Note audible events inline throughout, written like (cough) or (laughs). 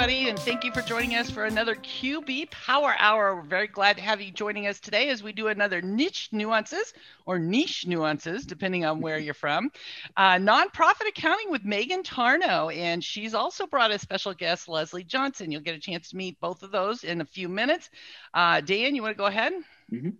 everybody, and thank you for joining us for another QB Power Hour. We're very glad to have you joining us today as we do another niche nuances or niche nuances, depending on where you're from. Uh, nonprofit accounting with Megan Tarnow, and she's also brought a special guest, Leslie Johnson. You'll get a chance to meet both of those in a few minutes. Uh, Dan, you want to go ahead? Mm-hmm.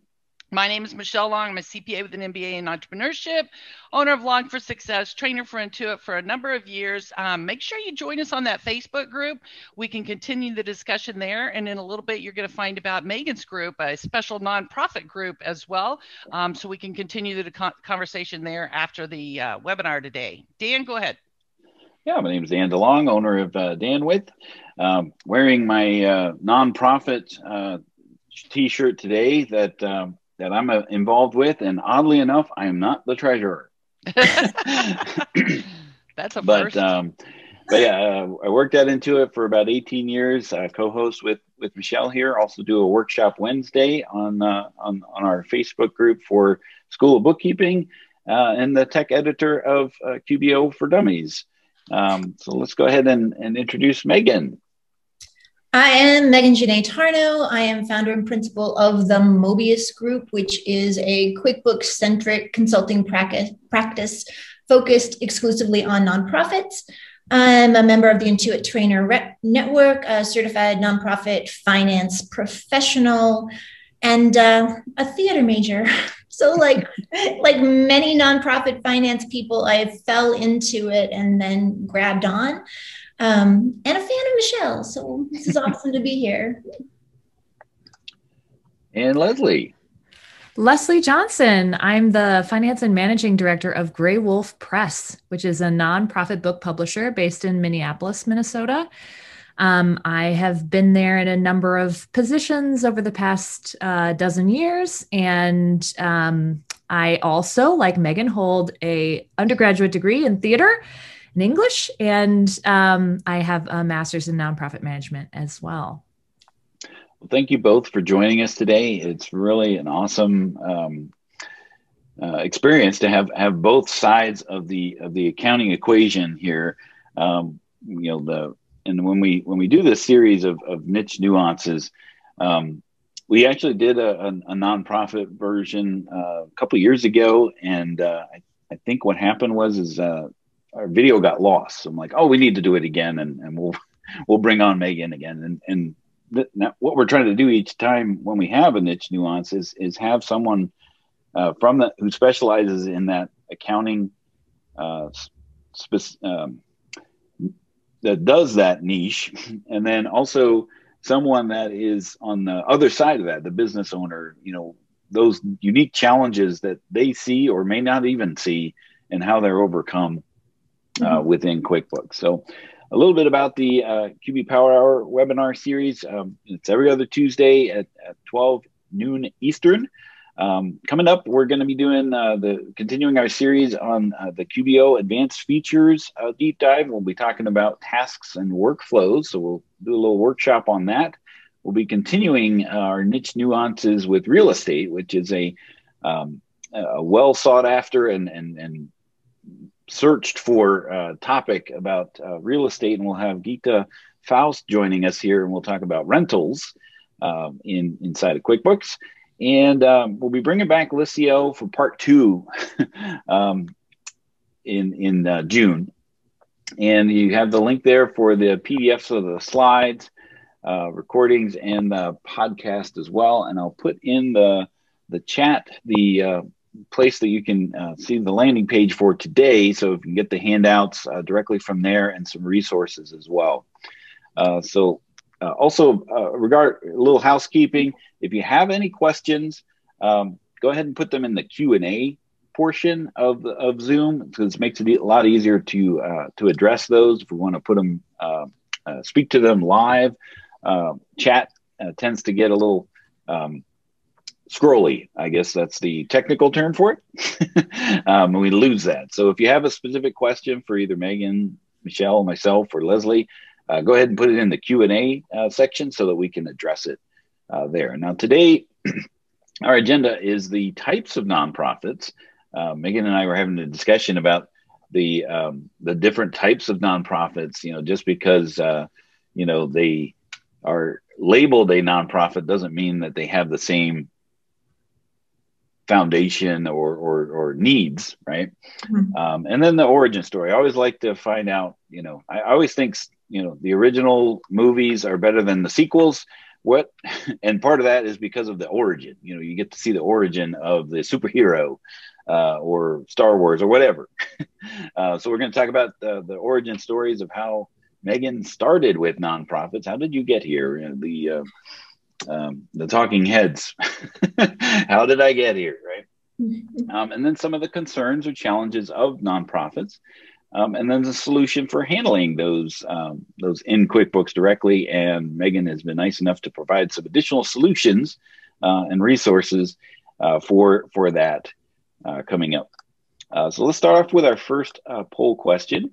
My name is Michelle Long. I'm a CPA with an MBA in entrepreneurship, owner of Long for Success, trainer for Intuit for a number of years. Um, make sure you join us on that Facebook group. We can continue the discussion there. And in a little bit, you're going to find about Megan's group, a special nonprofit group as well. Um, so we can continue the conversation there after the uh, webinar today. Dan, go ahead. Yeah, my name is Dan DeLong, owner of uh, Danwith. Um, wearing my uh, nonprofit uh, t-shirt today that um, that I'm uh, involved with, and oddly enough, I am not the treasurer. (laughs) (clears throat) That's a but, first. Um, but yeah, uh, I worked at Intuit for about 18 years. I co-host with with Michelle here. Also do a workshop Wednesday on uh, on on our Facebook group for School of Bookkeeping, uh, and the tech editor of uh, QBO for Dummies. Um, so let's go ahead and, and introduce Megan. I am Megan Janae Tarnow. I am founder and principal of the Mobius Group, which is a QuickBooks centric consulting practice, practice focused exclusively on nonprofits. I'm a member of the Intuit Trainer Network, a certified nonprofit finance professional, and uh, a theater major. (laughs) So, like (laughs) like many nonprofit finance people, I fell into it and then grabbed on um, and a fan of Michelle. So this is awesome to be here. And Leslie. Leslie Johnson. I'm the finance and managing director of Graywolf Press, which is a nonprofit book publisher based in Minneapolis, Minnesota. Um, I have been there in a number of positions over the past uh, dozen years, and um, I also, like Megan, hold a undergraduate degree in theater in English, and um, I have a master's in nonprofit management as well. Well, thank you both for joining us today. It's really an awesome um, uh, experience to have have both sides of the of the accounting equation here. Um, you know the and when we when we do this series of, of niche nuances, um, we actually did a, a, a nonprofit version uh, a couple years ago, and uh, I, I, think what happened was is uh, our video got lost. So I'm like, oh, we need to do it again, and, and we'll (laughs) we'll bring on Megan again. And and th- what we're trying to do each time when we have a niche nuance is is have someone uh, from the who specializes in that accounting uh, um, that does that niche, (laughs) and then also someone that is on the other side of that, the business owner. You know, those unique challenges that they see or may not even see, and how they're overcome uh, mm-hmm. within QuickBooks. So, a little bit about the uh, QB Power Hour webinar series. Um, it's every other Tuesday at, at 12 noon Eastern. Um, coming up, we're going to be doing uh, the continuing our series on uh, the QBO Advanced Features uh, deep dive. We'll be talking about tasks and workflows, so we'll do a little workshop on that. We'll be continuing our niche nuances with real estate, which is a, um, a well sought after and and and searched for a topic about uh, real estate, and we'll have Geeta Faust joining us here, and we'll talk about rentals um, in inside of QuickBooks. And um, we'll be bringing back Licio for part two (laughs) um, in in uh, June. And you have the link there for the PDFs of the slides, uh, recordings, and the podcast as well. And I'll put in the the chat the uh, place that you can uh, see the landing page for today. So if you can get the handouts uh, directly from there and some resources as well. Uh, so uh, also uh, regard a little housekeeping. If you have any questions, um, go ahead and put them in the Q and A portion of of Zoom because it makes it a lot easier to uh, to address those if we want to put them speak to them live. chat tends to get a little um, scrolly. I guess that's the technical term for it. (laughs) um, we lose that. So if you have a specific question for either Megan, Michelle, myself, or Leslie, uh, go ahead and put it in the Q and A uh, section so that we can address it uh, there. Now today, (clears throat) our agenda is the types of nonprofits. Uh, Megan and I were having a discussion about the um, the different types of nonprofits. You know, just because uh, you know they are labeled a nonprofit doesn't mean that they have the same foundation or or, or needs, right? Mm-hmm. Um, and then the origin story. I always like to find out. You know, I, I always think you know the original movies are better than the sequels. What (laughs) and part of that is because of the origin. You know, you get to see the origin of the superhero. Uh, or Star Wars or whatever. (laughs) uh, so we're going to talk about the, the origin stories of how Megan started with nonprofits. How did you get here? The uh, um, the talking heads. (laughs) How did I get here? Right. Um, and then some of the concerns or challenges of nonprofits, um, and then the solution for handling those um, those in QuickBooks directly. And Megan has been nice enough to provide some additional solutions uh, and resources uh, for for that uh, coming up. Uh, so let's start off with our first uh, poll question.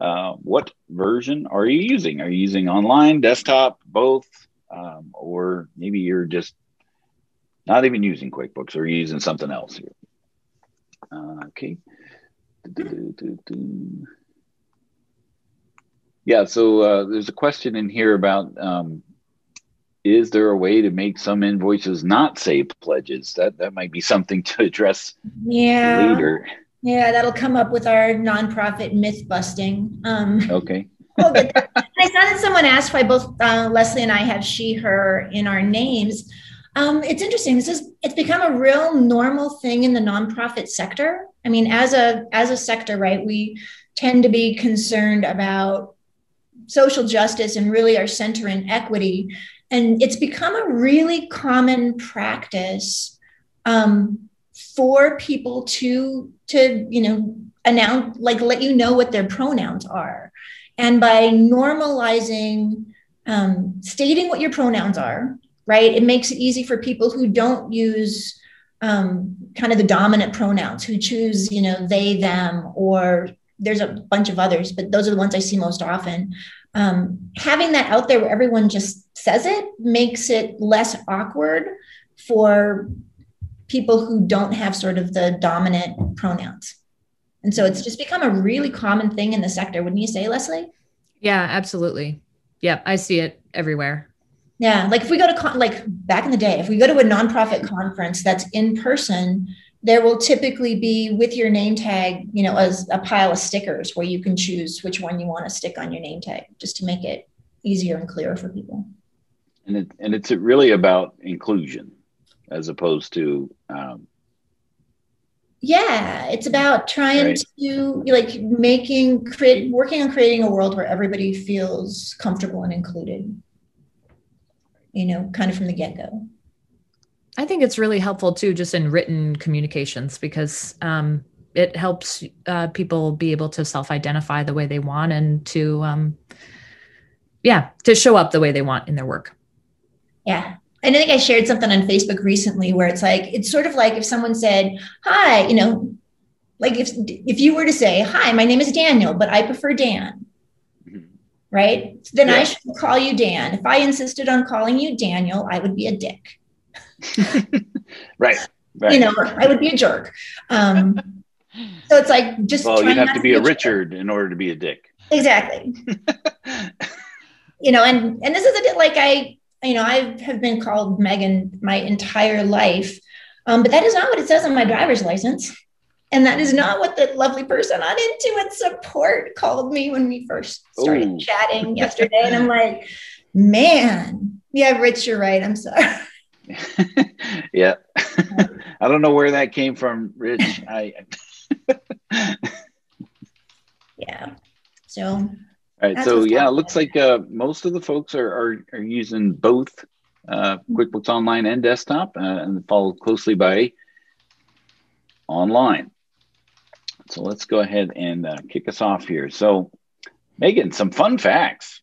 Uh, what version are you using? Are you using online, desktop, both? Um, or maybe you're just not even using QuickBooks or using something else here. Uh, okay. Yeah, so uh, there's a question in here about um, is there a way to make some invoices not say pledges? That that might be something to address yeah. later. Yeah, that'll come up with our nonprofit myth busting. Um, okay. (laughs) oh, I saw that someone asked why both uh, Leslie and I have she, her in our names. Um, it's interesting. It's become a real normal thing in the nonprofit sector. I mean, as a as a sector, right? We tend to be concerned about social justice and really our center in equity, and it's become a really common practice um, for people to to you know announce like let you know what their pronouns are and by normalizing um, stating what your pronouns are, right, it makes it easy for people who don't use um, kind of the dominant pronouns, who choose, you know, they, them, or there's a bunch of others, but those are the ones I see most often. Um, having that out there where everyone just says it makes it less awkward for people who don't have sort of the dominant pronouns. And so it's just become a really common thing in the sector. Wouldn't you say, Leslie? Yeah, absolutely. Yeah, I see it everywhere. Yeah, like if we go to con- like back in the day, if we go to a nonprofit conference that's in person, there will typically be with your name tag, you know, as a pile of stickers where you can choose which one you want to stick on your name tag, just to make it easier and clearer for people. And it, and it's really about inclusion as opposed to um, yeah it's about trying right. to like making create working on creating a world where everybody feels comfortable and included. You know kind of from the get-go. I think it's really helpful too just in written communications because um, it helps uh, people be able to self-identify the way they want and to um, yeah to show up the way they want in their work. Yeah I think I shared something on Facebook recently where it's like it's sort of like if someone said, "Hi," you know, like if if you were to say, "Hi, my name is Daniel, but I prefer Dan." Mm-hmm. Right? Then yeah. I should call you Dan. If I insisted on calling you Daniel, I would be a dick. (laughs) right. Right. You know, I would be a jerk. Um, so it's like just. Well, you'd have to be, be a Richard in order to be a dick. Exactly. (laughs) you know, and and this is a bit like I you know, I have been called Megan my entire life, um, but that is not what it says on my driver's license. And that is not what the lovely person on Intuit support called me when we first started Ooh. chatting (laughs) yesterday. And I'm like, man, yeah, Rich, you're right. I'm sorry. (laughs) (laughs) yeah. I don't know where that came from, Rich. I yeah. So all right. That's so yeah, it looks like uh, most of the folks are are, are using both uh, QuickBooks Online and desktop, uh, and followed closely by online. So let's go ahead and uh, kick us off here. So, Megan, some fun facts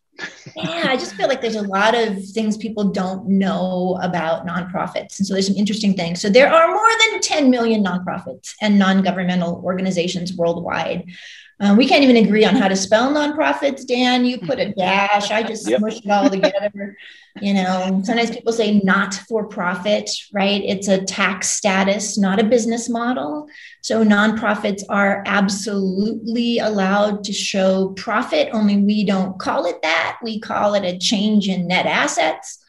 yeah, I just feel like there's a lot of things people don't know about nonprofits. And so there's some interesting things. So there are more than 10 million nonprofits and non governmental organizations worldwide. Um, we can't even agree on how to spell nonprofits. Dan, you put a dash. I just yep. smushed it all together. (laughs) you know, sometimes people say not for profit, right? It's a tax status, not a business model. So nonprofits are absolutely allowed to show profit, only we don't call it that. We call it a change in net assets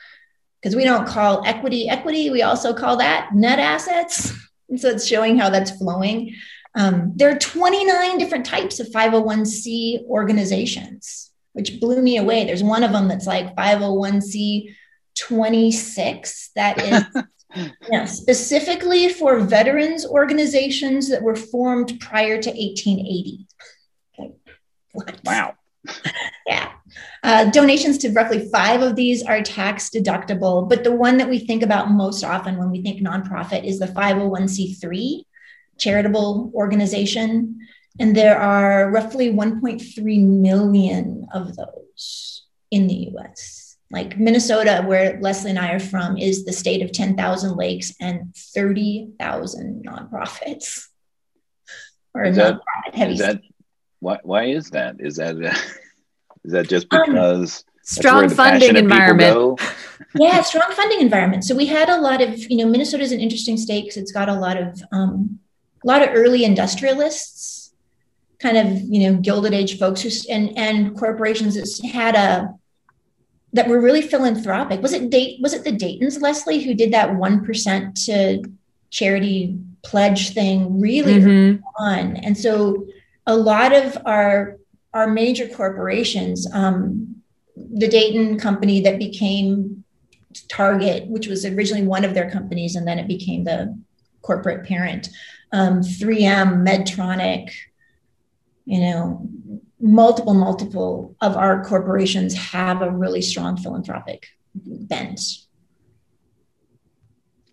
because we don't call equity equity. We also call that net assets. And (laughs) so it's showing how that's flowing. Um, there are 29 different types of 501c organizations, which blew me away. There's one of them that's like 501c 26 that is (laughs) yeah, specifically for veterans organizations that were formed prior to 1880. what? Wow. (laughs) yeah. Uh, donations to roughly five of these are tax deductible, but the one that we think about most often when we think nonprofit is the 501c3 charitable organization. And there are roughly 1.3 million of those in the US. Like Minnesota, where Leslie and I are from, is the state of 10,000 lakes and 30,000 nonprofits. Or is that, heavy is that why, why is that? Is that (laughs) is that just um, because um, strong funding environment? (laughs) yeah, strong funding environment. So we had a lot of, you know, Minnesota is an interesting state because it's got a lot of um, a lot of early industrialists, kind of you know Gilded Age folks, who, and and corporations that had a that were really philanthropic. Was it date? Was it the Daytons, Leslie, who did that one percent to charity pledge thing really mm-hmm. on? And so a lot of our our major corporations, um, the Dayton company that became Target, which was originally one of their companies, and then it became the corporate parent um, 3M, Medtronic, you know, multiple, multiple of our corporations have a really strong philanthropic bent.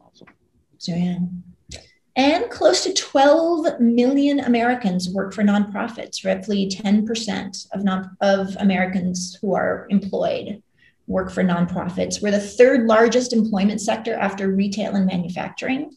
Awesome. So, yeah. And close to 12 million Americans work for nonprofits. Roughly 10% of, non- of Americans who are employed work for nonprofits. We're the third largest employment sector after retail and manufacturing.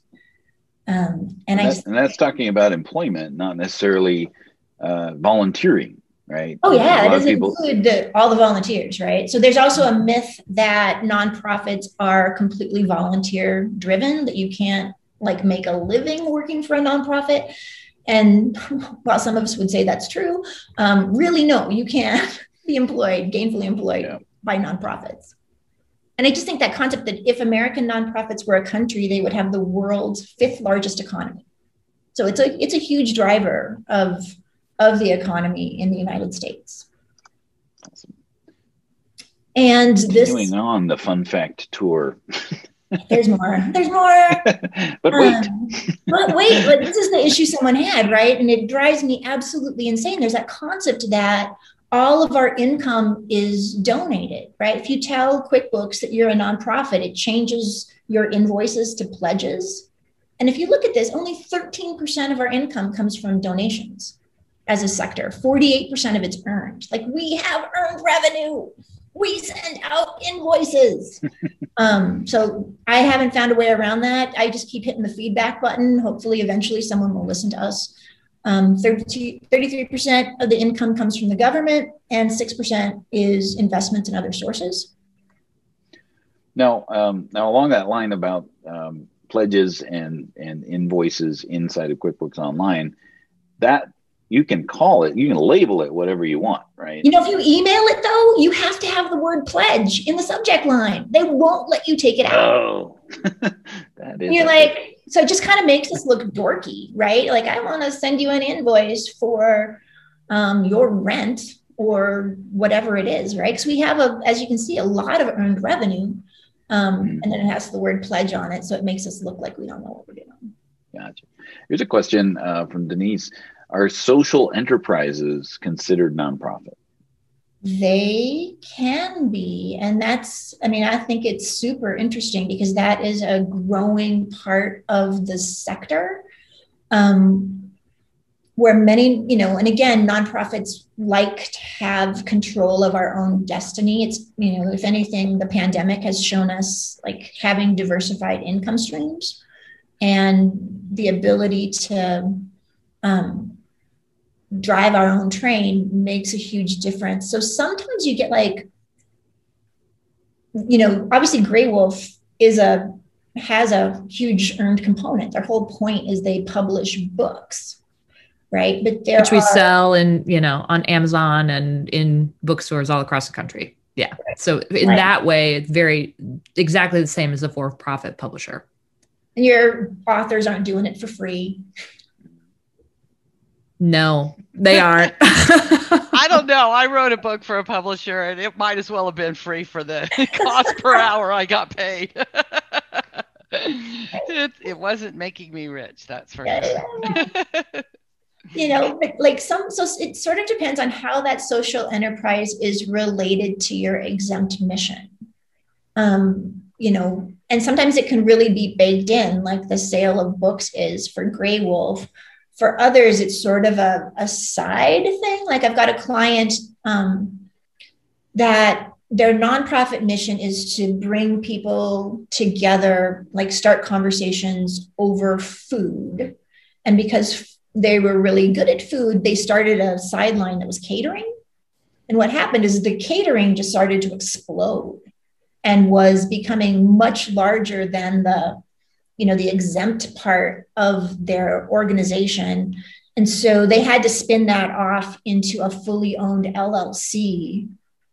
Um, and, and, I just, and that's talking about employment, not necessarily uh, volunteering, right? Oh yeah, it doesn't people... include the, all the volunteers, right? So there's also a myth that nonprofits are completely volunteer driven, that you can't like make a living working for a nonprofit. And (laughs) while some of us would say that's true, um, really no, you can't (laughs) be employed, gainfully employed yeah. by nonprofits. And I just think that concept that if American nonprofits were a country, they would have the world's fifth largest economy. So it's a it's a huge driver of of the economy in the United States. Awesome. And this on the fun fact tour. (laughs) there's more. There's more. (laughs) but wait. Um, but wait, but this is the issue someone had, right? And it drives me absolutely insane. There's that concept that all of our income is donated, right? If you tell QuickBooks that you're a nonprofit, it changes your invoices to pledges. And if you look at this, only 13% of our income comes from donations as a sector, 48% of it's earned. Like we have earned revenue. We send out invoices. (laughs) um, so I haven't found a way around that. I just keep hitting the feedback button. Hopefully, eventually, someone will listen to us um, 33% of the income comes from the government, and 6% is investments and other sources. Now, um, now along that line about um, pledges and and invoices inside of QuickBooks Online, that you can call it, you can label it whatever you want, right? You know, if you email it though, you have to have the word pledge in the subject line. They won't let you take it out. Oh, (laughs) that is. You're like, so it just kind of makes us look (laughs) dorky, right? Like I want to send you an invoice for um, your rent or whatever it is, right? Because we have a, as you can see, a lot of earned revenue, um, mm-hmm. and then it has the word pledge on it, so it makes us look like we don't know what we're doing. Gotcha. Here's a question uh, from Denise: Are social enterprises considered nonprofit? They can be. And that's, I mean, I think it's super interesting because that is a growing part of the sector. Um, where many, you know, and again, nonprofits like to have control of our own destiny. It's, you know, if anything, the pandemic has shown us like having diversified income streams and the ability to um, drive our own train makes a huge difference. So sometimes you get like, you know, obviously Graywolf is a has a huge earned component. Their whole point is they publish books right? But there which we are, sell in you know on Amazon and in bookstores all across the country. Yeah. Right. So in right. that way, it's very exactly the same as a for-profit publisher. And your authors aren't doing it for free. No, they (laughs) aren't. I don't know. I wrote a book for a publisher and it might as well have been free for the (laughs) cost per hour I got paid. (laughs) it, it wasn't making me rich, that's for sure you know like some so it sort of depends on how that social enterprise is related to your exempt mission um you know and sometimes it can really be baked in like the sale of books is for Graywolf for others it's sort of a, a side thing like i've got a client um, that their nonprofit mission is to bring people together like start conversations over food and because they were really good at food, they started a sideline that was catering. And what happened is the catering just started to explode and was becoming much larger than the you know the exempt part of their organization and so they had to spin that off into a fully owned llc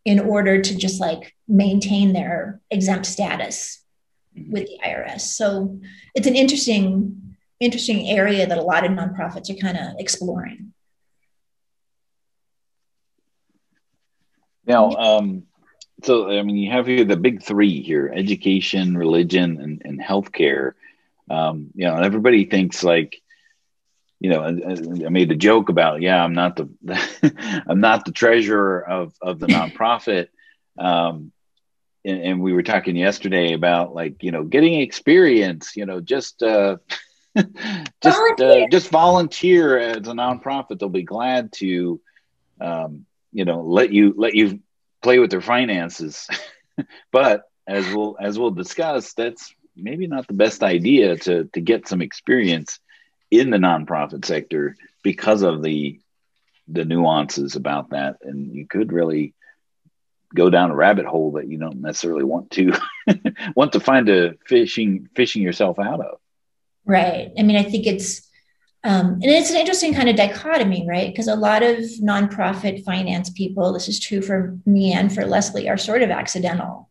in order to just like maintain their exempt status with the irs so it's an interesting interesting area that a lot of nonprofits are kind of exploring. Now, um, so I mean, you have here the big three here: education, religion, and, and healthcare. Um, you know, everybody thinks like, you know, I, I made the joke about, yeah, I'm not the, (laughs) I'm not the treasurer of of the nonprofit. Um, and, and, we were talking yesterday about like, you know, getting experience. You know, just uh, (laughs) just uh, just volunteer as a nonprofit. They'll be glad to, um, you know, let you let you play with their finances. (laughs) but as we'll as we'll discuss, that's maybe not the best idea to to get some experience in the nonprofit sector because of the the nuances about that, and you could really go down a rabbit hole that you don't necessarily want to (laughs) want to find a fishing fishing yourself out of. Right. I mean, I think it's, um, and it's an interesting kind of dichotomy, right? Because a lot of nonprofit finance people, this is true for me and for Leslie, are sort of accidental,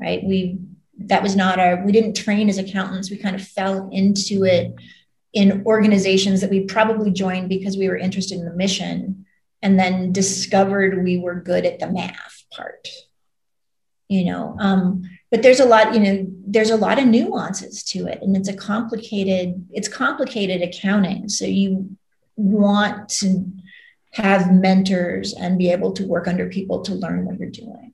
right? We, that was not our, we didn't train as accountants. We kind of fell into it in organizations that we probably joined because we were interested in the mission and then discovered we were good at the math part you know um, but there's a lot you know there's a lot of nuances to it and it's a complicated it's complicated accounting so you want to have mentors and be able to work under people to learn what you're doing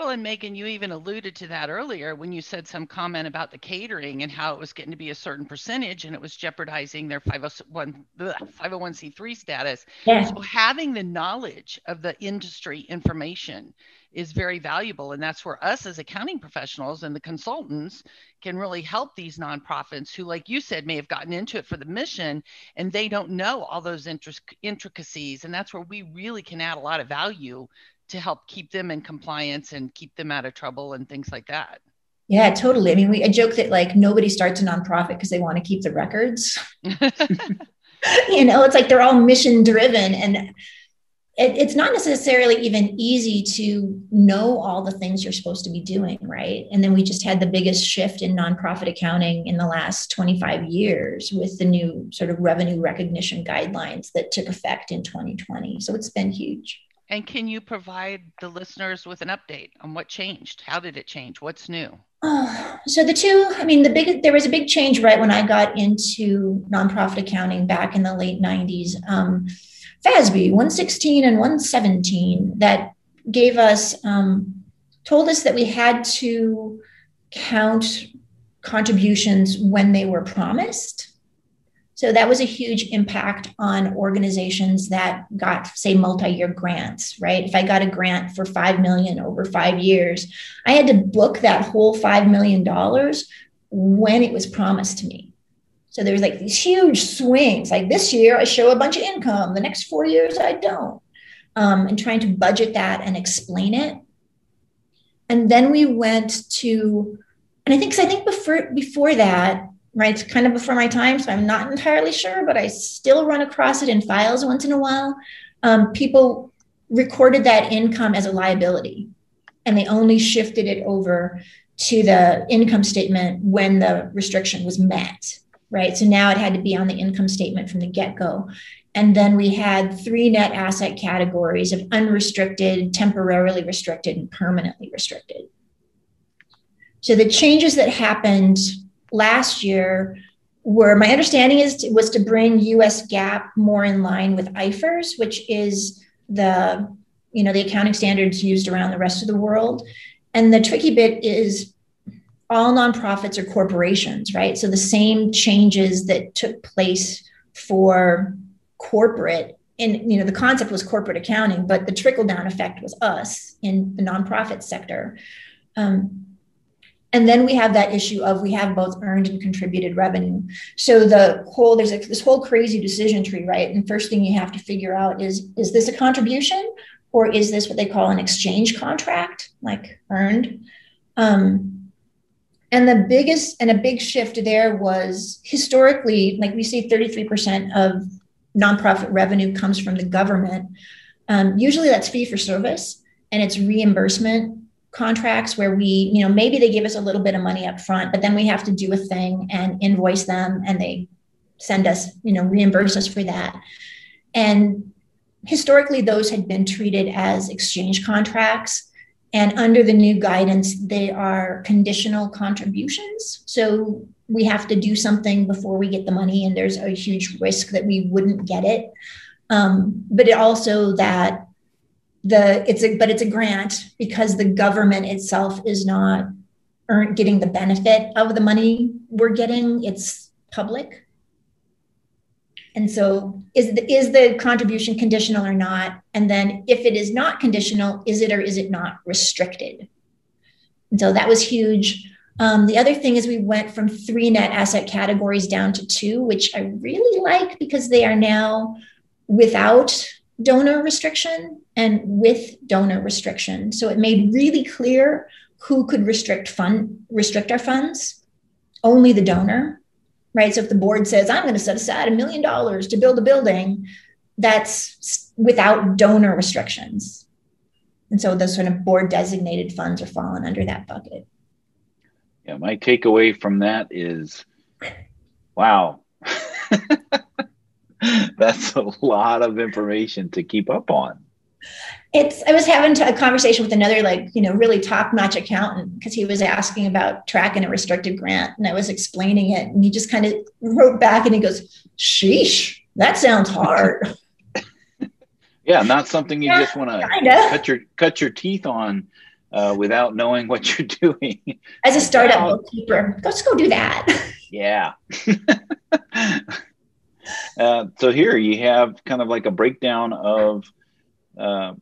well, and Megan, you even alluded to that earlier when you said some comment about the catering and how it was getting to be a certain percentage and it was jeopardizing their 501, 501c3 status. Yeah. So, having the knowledge of the industry information is very valuable. And that's where us as accounting professionals and the consultants can really help these nonprofits who, like you said, may have gotten into it for the mission and they don't know all those intricacies. And that's where we really can add a lot of value to help keep them in compliance and keep them out of trouble and things like that. Yeah, totally. I mean, we I joke that like nobody starts a nonprofit because they want to keep the records. (laughs) (laughs) you know, it's like they're all mission driven and it, it's not necessarily even easy to know all the things you're supposed to be doing, right? And then we just had the biggest shift in nonprofit accounting in the last 25 years with the new sort of revenue recognition guidelines that took effect in 2020. So it's been huge. And can you provide the listeners with an update on what changed? How did it change? What's new? Uh, (sighs) so the two, I mean, the big there was a big change right when I got into nonprofit accounting back in the late 90s. Um, FASB 116 and 117 that gave us, um, told us that we had to count contributions when they were promised. So that was a huge impact on organizations that got, say, multi-year grants, right? If I got a grant for five million over five years, I had to book that whole five million dollars when it was promised to me. So there was like these huge swings. Like this year, I show a bunch of income. The next four years, I don't. Um, and trying to budget that and explain it. And then we went to, and I think, cause I think before before that, right? It's kind of before my time, so I'm not entirely sure, but I still run across it in files once in a while. Um, people recorded that income as a liability, and they only shifted it over to the income statement when the restriction was met, right? So now it had to be on the income statement from the get go. And then we had three net asset categories of unrestricted, temporarily restricted, and permanently restricted. So the changes that happened last year were my understanding is was to bring US GAAP more in line with IFRS, which is the you know the accounting standards used around the rest of the world. And the tricky bit is all nonprofits are corporations, right? So the same changes that took place for corporate and you know the concept was corporate accounting, but the trickle down effect was us in the nonprofit sector. Um, and then we have that issue of we have both earned and contributed revenue. So the whole there's a, this whole crazy decision tree, right? And first thing you have to figure out is is this a contribution or is this what they call an exchange contract, like earned? Um, and the biggest and a big shift there was historically, like we see 33% of nonprofit revenue comes from the government. Um, usually that's fee for service and it's reimbursement contracts where we, you know, maybe they give us a little bit of money up front, but then we have to do a thing and invoice them and they send us, you know, reimburse us for that. And historically, those had been treated as exchange contracts. And under the new guidance, they are conditional contributions. So we have to do something before we get the money, and there's a huge risk that we wouldn't get it. Um, but it also that the it's a but it's a grant because the government itself is not earn, getting the benefit of the money we're getting. It's public. And so is the, is the contribution conditional or not? And then if it is not conditional is it or is it not restricted? And so that was huge. Um, the other thing is we went from three net asset categories down to two which i really like because they are now without donor restriction and with donor restriction. So it made really clear who could restrict fund restrict our funds. Only the donor, right? So if the board says, I'm going to set aside a million dollars to build a building, that's without donor restrictions. And so those sort of board designated funds are falling under that bucket. Yeah, my takeaway from that is wow. (laughs) (laughs) That's a lot of information to keep up on. It's. I was having a conversation with another, like you know, really top-notch accountant because he was asking about tracking a restricted grant, and I was explaining it, and he just kind of wrote back and he goes, "Sheesh, that sounds hard." (laughs) yeah, not something you yeah, just want to cut your cut your teeth on uh, without knowing what you're (laughs) doing. As a startup bookkeeper, let's go do that. Yeah. Uh, so here you have kind of like a breakdown of uh,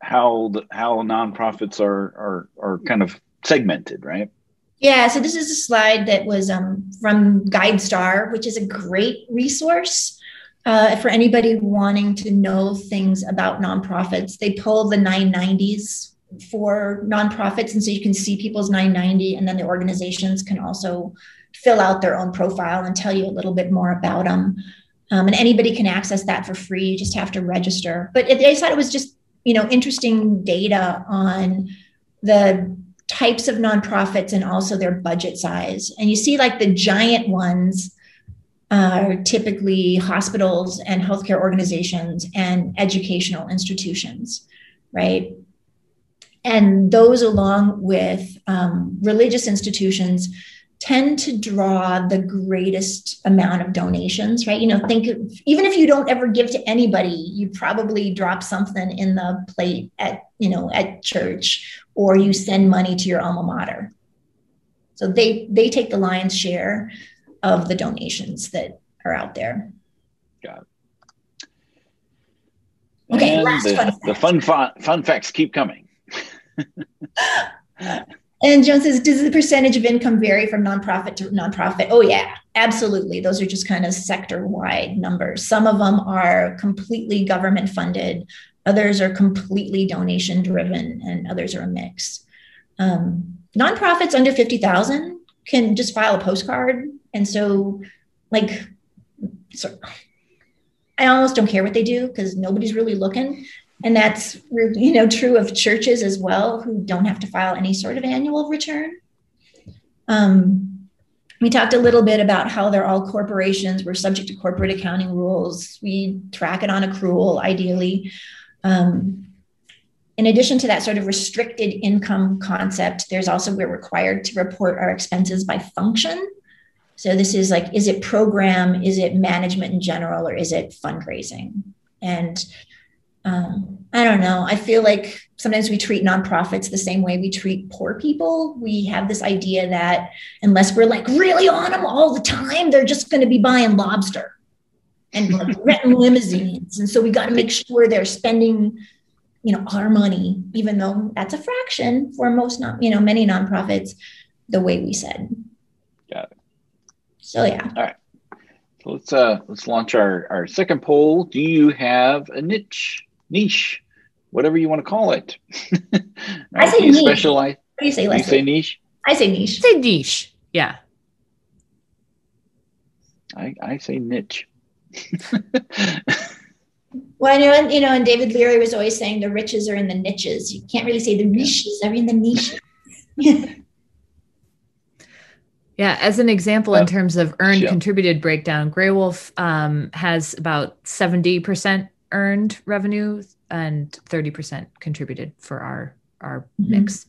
how the, how nonprofits are, are are kind of segmented, right? Yeah. So this is a slide that was um, from GuideStar, which is a great resource uh, for anybody wanting to know things about nonprofits. They pull the 990s for nonprofits, and so you can see people's 990, and then the organizations can also fill out their own profile and tell you a little bit more about them. Um, and anybody can access that for free. You just have to register. But I thought it was just you know interesting data on the types of nonprofits and also their budget size. And you see like the giant ones are typically hospitals and healthcare organizations and educational institutions, right? And those, along with um, religious institutions, tend to draw the greatest amount of donations, right? You know, think of, even if you don't ever give to anybody, you probably drop something in the plate at, you know, at church or you send money to your alma mater. So they they take the lion's share of the donations that are out there. Got it. Okay, And last the, fun the fun, fun facts keep coming. (laughs) (laughs) And Joan says, does the percentage of income vary from nonprofit to nonprofit? Oh, yeah, absolutely. Those are just kind of sector wide numbers. Some of them are completely government funded, others are completely donation driven, and others are a mix. Um, nonprofits under 50,000 can just file a postcard. And so, like, so I almost don't care what they do because nobody's really looking. And that's you know true of churches as well, who don't have to file any sort of annual return. Um, we talked a little bit about how they're all corporations. We're subject to corporate accounting rules. We track it on accrual, ideally. Um, in addition to that sort of restricted income concept, there's also we're required to report our expenses by function. So this is like, is it program, is it management in general, or is it fundraising? And um, I don't know. I feel like sometimes we treat nonprofits the same way we treat poor people. We have this idea that unless we're like really on them all the time, they're just going to be buying lobster and like (laughs) renting limousines. And so we got to make sure they're spending, you know, our money, even though that's a fraction for most, non, you know, many nonprofits, the way we said. Got it. So yeah. All right. So let's uh let's launch our our second poll. Do you have a niche, niche, whatever you want to call it? (laughs) I say you niche. specialize? What do you say, Do you say niche? I say niche. Say niche. Yeah. I I say niche. (laughs) Well, I know, and, you know, and David Leary was always saying the riches are in the niches. You can't really say the niches are in the niches. (laughs) Yeah, as an example, in terms of earned yeah. contributed breakdown, Graywolf um, has about 70% earned revenue and 30% contributed for our our Mhm. mix.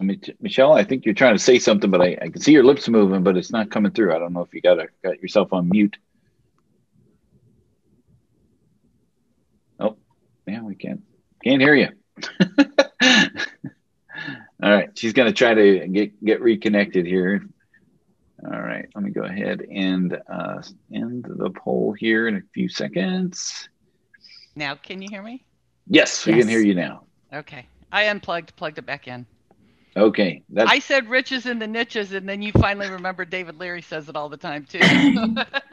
I mean, Michelle, I think you're trying to say something, but I, I can see your lips moving, but it's not coming through. I don't know if you got a, got yourself on mute. Oh, yeah, we can't can't hear you. (laughs) All right, she's going to try to get get reconnected here. All right, let me go ahead and uh, end the poll here in a few seconds. Now, can you hear me? Yes, we Yes. can hear you now. Okay. I unplugged, plugged it back in. Okay, that's I said riches in the niches, and then you finally remember David Leary says it all the time too.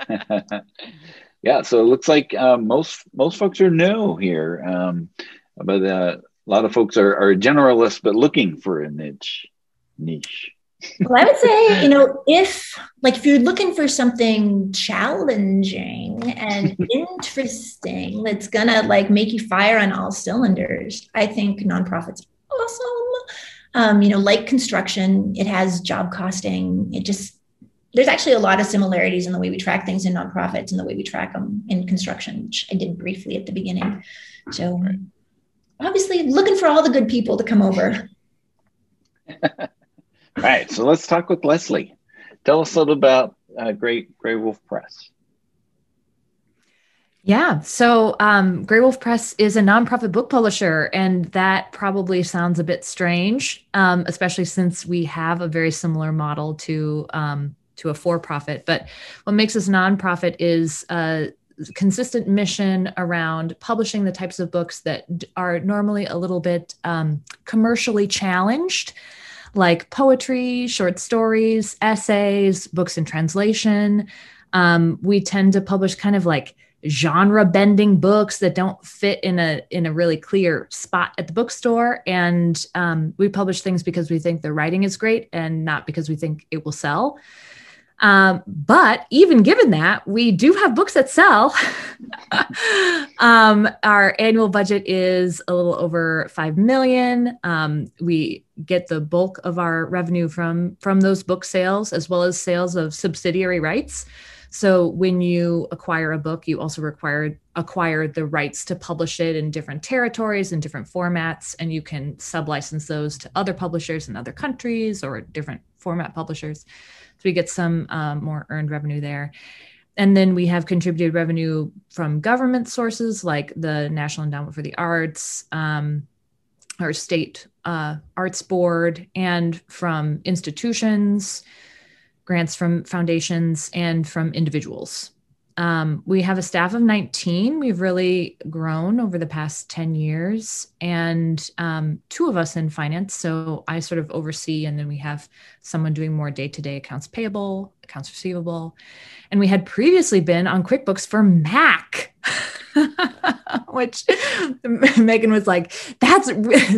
(laughs) yeah, so it looks like uh, most most folks are new here, um, but uh, a lot of folks are, are generalists but looking for a niche. Niche. Well, I would say, you know, if like if you're looking for something challenging and (laughs) interesting that's gonna like make you fire on all cylinders, I think nonprofits are awesome. Um, you know, like construction, it has job costing. It just there's actually a lot of similarities in the way we track things in nonprofits and the way we track them in construction, which I did briefly at the beginning. So obviously looking for all the good people to come over. (laughs) All right, so let's talk with Leslie. Tell us a little about uh, Great Graywolf Press. Yeah. So um, Graywolf Press is a nonprofit book publisher, and that probably sounds a bit strange, um, especially since we have a very similar model to um, to a for-profit. But what makes us nonprofit is a consistent mission around publishing the types of books that are normally a little bit um, commercially challenged, like poetry, short stories, essays, books in translation. Um, we tend to publish kind of like genre bending books that don't fit in a in a really clear spot at the bookstore. And um, we publish things because we think the writing is great and not because we think it will sell. Um, but even given that we do have books that sell. (laughs) Um, our annual budget is a little over 5 million. Um, we get the bulk of our revenue from from those book sales as well as sales of subsidiary rights so when you acquire a book, you also require acquire the rights to publish it in different territories and different formats, and you can sublicense those to other publishers in other countries or different format publishers. So we get some um, more earned revenue there. And then we have contributed revenue from government sources like the National Endowment for the Arts, um, our state uh, arts board, and from institutions. grants from foundations and from individuals. Um, we have a staff of 19. We've really grown over the past 10 years, and um, two of us in finance. So I sort of oversee, and then we have someone doing more day to day accounts payable, accounts receivable. And we had previously been on QuickBooks for Mac. (laughs) (laughs) which Megan was like, "That's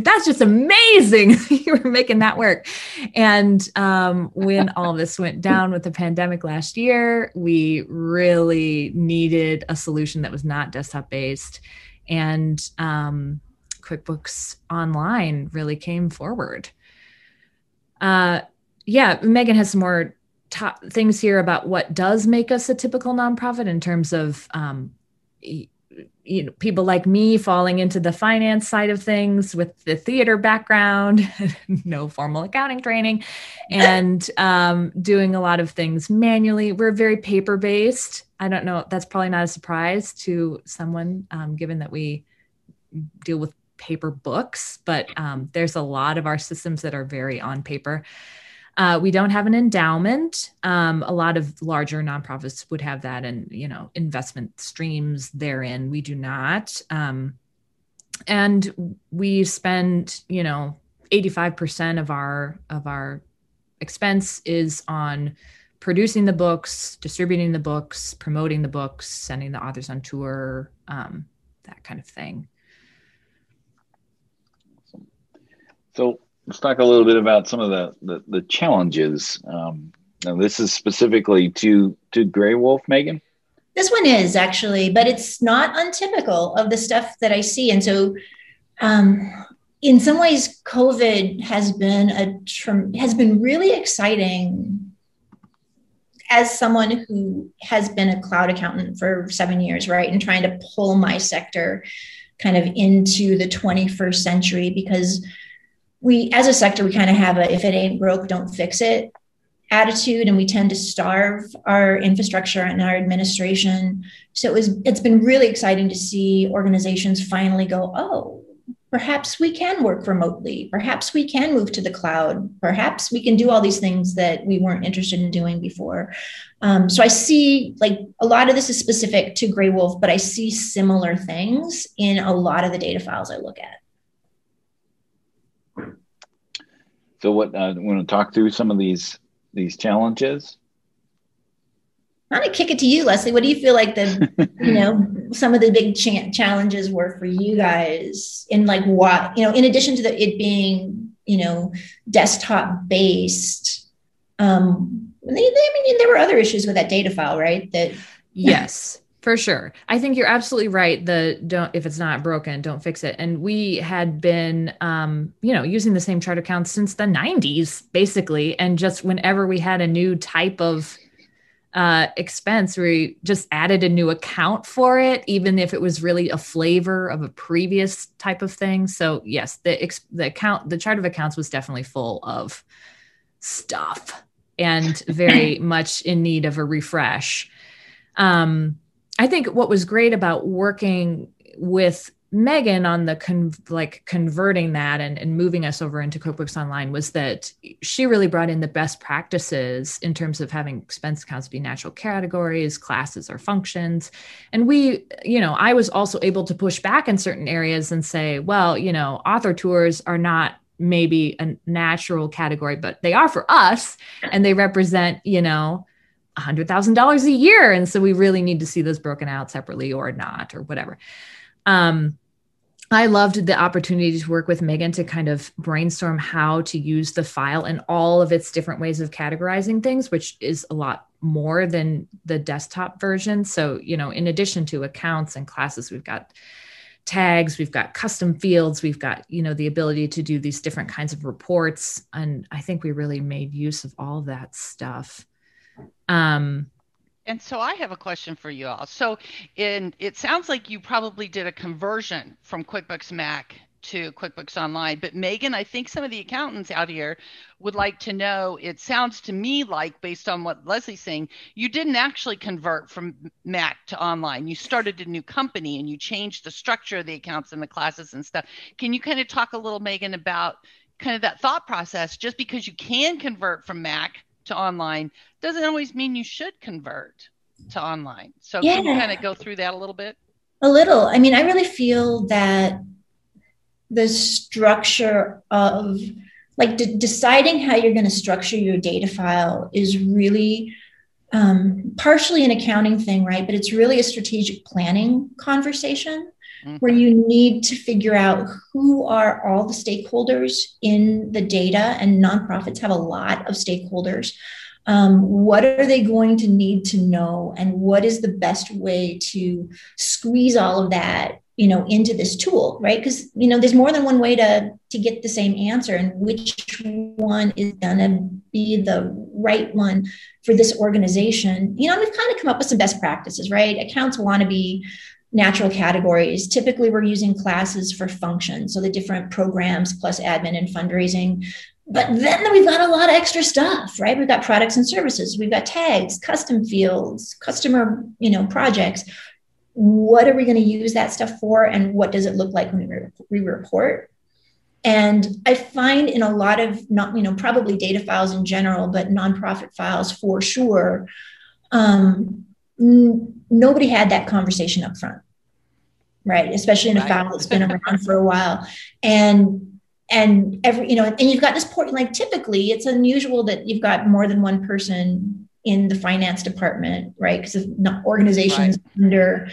that's just amazing! (laughs) you were making that work." And um, when (laughs) all this went down with the pandemic last year, we really needed a solution that was not desktop based, and um, QuickBooks Online really came forward. Uh, yeah, Megan has some more top things here about what does make us a typical nonprofit in terms of um, you know people like me falling into the finance side of things with the theater background (laughs) no formal accounting training and um, doing a lot of things manually. We're very paper based i don't know that's probably not a surprise to someone um, given that we deal with paper books but um, there's a lot of our systems that are very on paper uh, we don't have an endowment. Um, a lot of larger nonprofits would have that, and you know, investment streams therein. We do not, um, and we spend you know, eighty five percent of our of our expense is on producing the books, distributing the books, promoting the books, sending the authors on tour, um, that kind of thing. So let's talk a little bit about some of the the, the challenges. Um, now this is specifically to to Graywolf, Megan. This one is actually, but it's not untypical of the stuff that I see, and so. Um, in some ways, COVID has been a has been really exciting as someone who has been a cloud accountant for seven years, right, and trying to pull my sector kind of into the 21st century because we as a sector we kind of have a if it ain't broke don't fix it attitude and we tend to starve our infrastructure and our administration. So it was it's been really exciting to see organizations finally go oh perhaps we can work remotely. Perhaps we can move to the cloud. Perhaps we can do all these things that we weren't interested in doing before. Um, so i see like a lot of this is specific to Graywolf but i see similar things in a lot of the data files i look at So, what I uh, want to talk through some of these these challenges. I'm gonna kick it to you, Leslie. What do you feel like the (laughs) you know some of the big cha- challenges were for you guys in like what you know in addition to the it being you know desktop based. Um, they, they, I mean, there were other issues with that data file, right? That yes, for sure. I think you're absolutely right. The don't if it's not broken, don't fix it. And we had been um, you know, using the same chart accounts since the 90s basically and just whenever we had a new type of uh, expense we just added a new account for it even if it was really a flavor of a previous type of thing so yes the ex- the account the chart of accounts was definitely full of stuff and very (laughs) much in need of a refresh um I think what was great about working with Megan on the con- like converting that and, and moving us over into QuickBooks Online was that she really brought in the best practices in terms of having expense accounts be natural categories, classes, or functions. And we, you know, I was also able to push back in certain areas and say, well, you know, author tours are not maybe a natural category, but they are for us and they represent, you know, $100,000 a year. And so we really need to see those broken out separately or not, or whatever. Um, I loved the opportunity to work with Megan to kind of brainstorm how to use the file and all of its different ways of categorizing things, which is a lot more than the desktop version. So, you know, in addition to accounts and classes, we've got tags, we've got custom fields, we've got, you know, the ability to do these different kinds of reports. And I think we really made use of all that stuff. Um, and so I have a question for you all. So in it sounds like you probably did a conversion from QuickBooks Mac to QuickBooks Online. But Megan, I think some of the accountants out here would like to know. It sounds to me like, based on what Leslie's saying, you didn't actually convert from Mac to online. You started a new company and you changed the structure of the accounts and the classes and stuff. Can you kind of talk a little, Megan, about kind of that thought process? Just because you can convert from Mac to online doesn't always mean you should convert to online. So Yeah. can you kind of go through that a little bit? A little. I mean, I really feel that the structure of like de- deciding how you're going to structure your data file is really um, partially an accounting thing, right? But it's really a strategic planning conversation Mhm. where you need to figure out who are all the stakeholders in the data, and nonprofits have a lot of stakeholders. Um, what are they going to need to know, and what is the best way to squeeze all of that, you know, into this tool, right? Because you know, there's more than one way to to get the same answer, and which one is gonna be the right one for this organization? You know, and we've kind of come up with some best practices, right? Accounts want to be natural categories. Typically, we're using classes for functions, so the different programs plus admin and fundraising. But then we've got a lot of extra stuff, right? We've got products and services, we've got tags, custom fields, customer, you know, projects. What are we going to use that stuff for, and what does it look like when we, re- we report? And I find in a lot of not, you know, probably data files in general, but nonprofit files for sure, um, nobody had that conversation up front right? Especially in a Right. file that's been around for a while. And and every you know and you've got this port like typically it's unusual that you've got more than one person in the finance department right? Because organizations under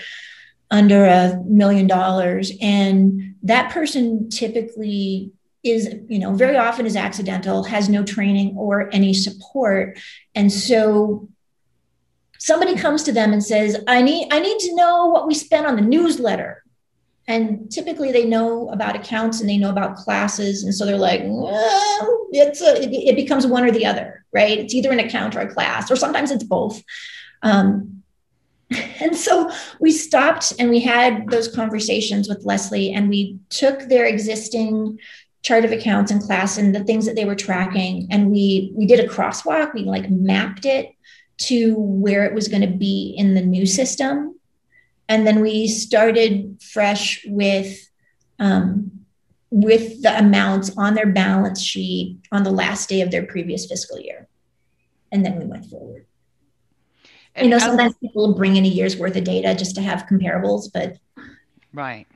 under a million dollars. And that person typically is you know very often is accidental has no training or any support. And so somebody comes to them and says i need i need to know what we spent on the newsletter. And typically they know about accounts and they know about classes. And so they're like well, it's a, it, it becomes one or the other right? It's either an account or a class or sometimes it's both. Um, (laughs) and so we stopped and we had those conversations with leslie and we took their existing chart of accounts and class and the things that they were tracking. And we we did a crosswalk. We like mapped it to where it was going to be in the new system. And then we started fresh with um, with the amounts on their balance sheet on the last day of their previous fiscal year. And then we went forward. And you know sometimes people bring in a year's worth of data just to have comparables but Right.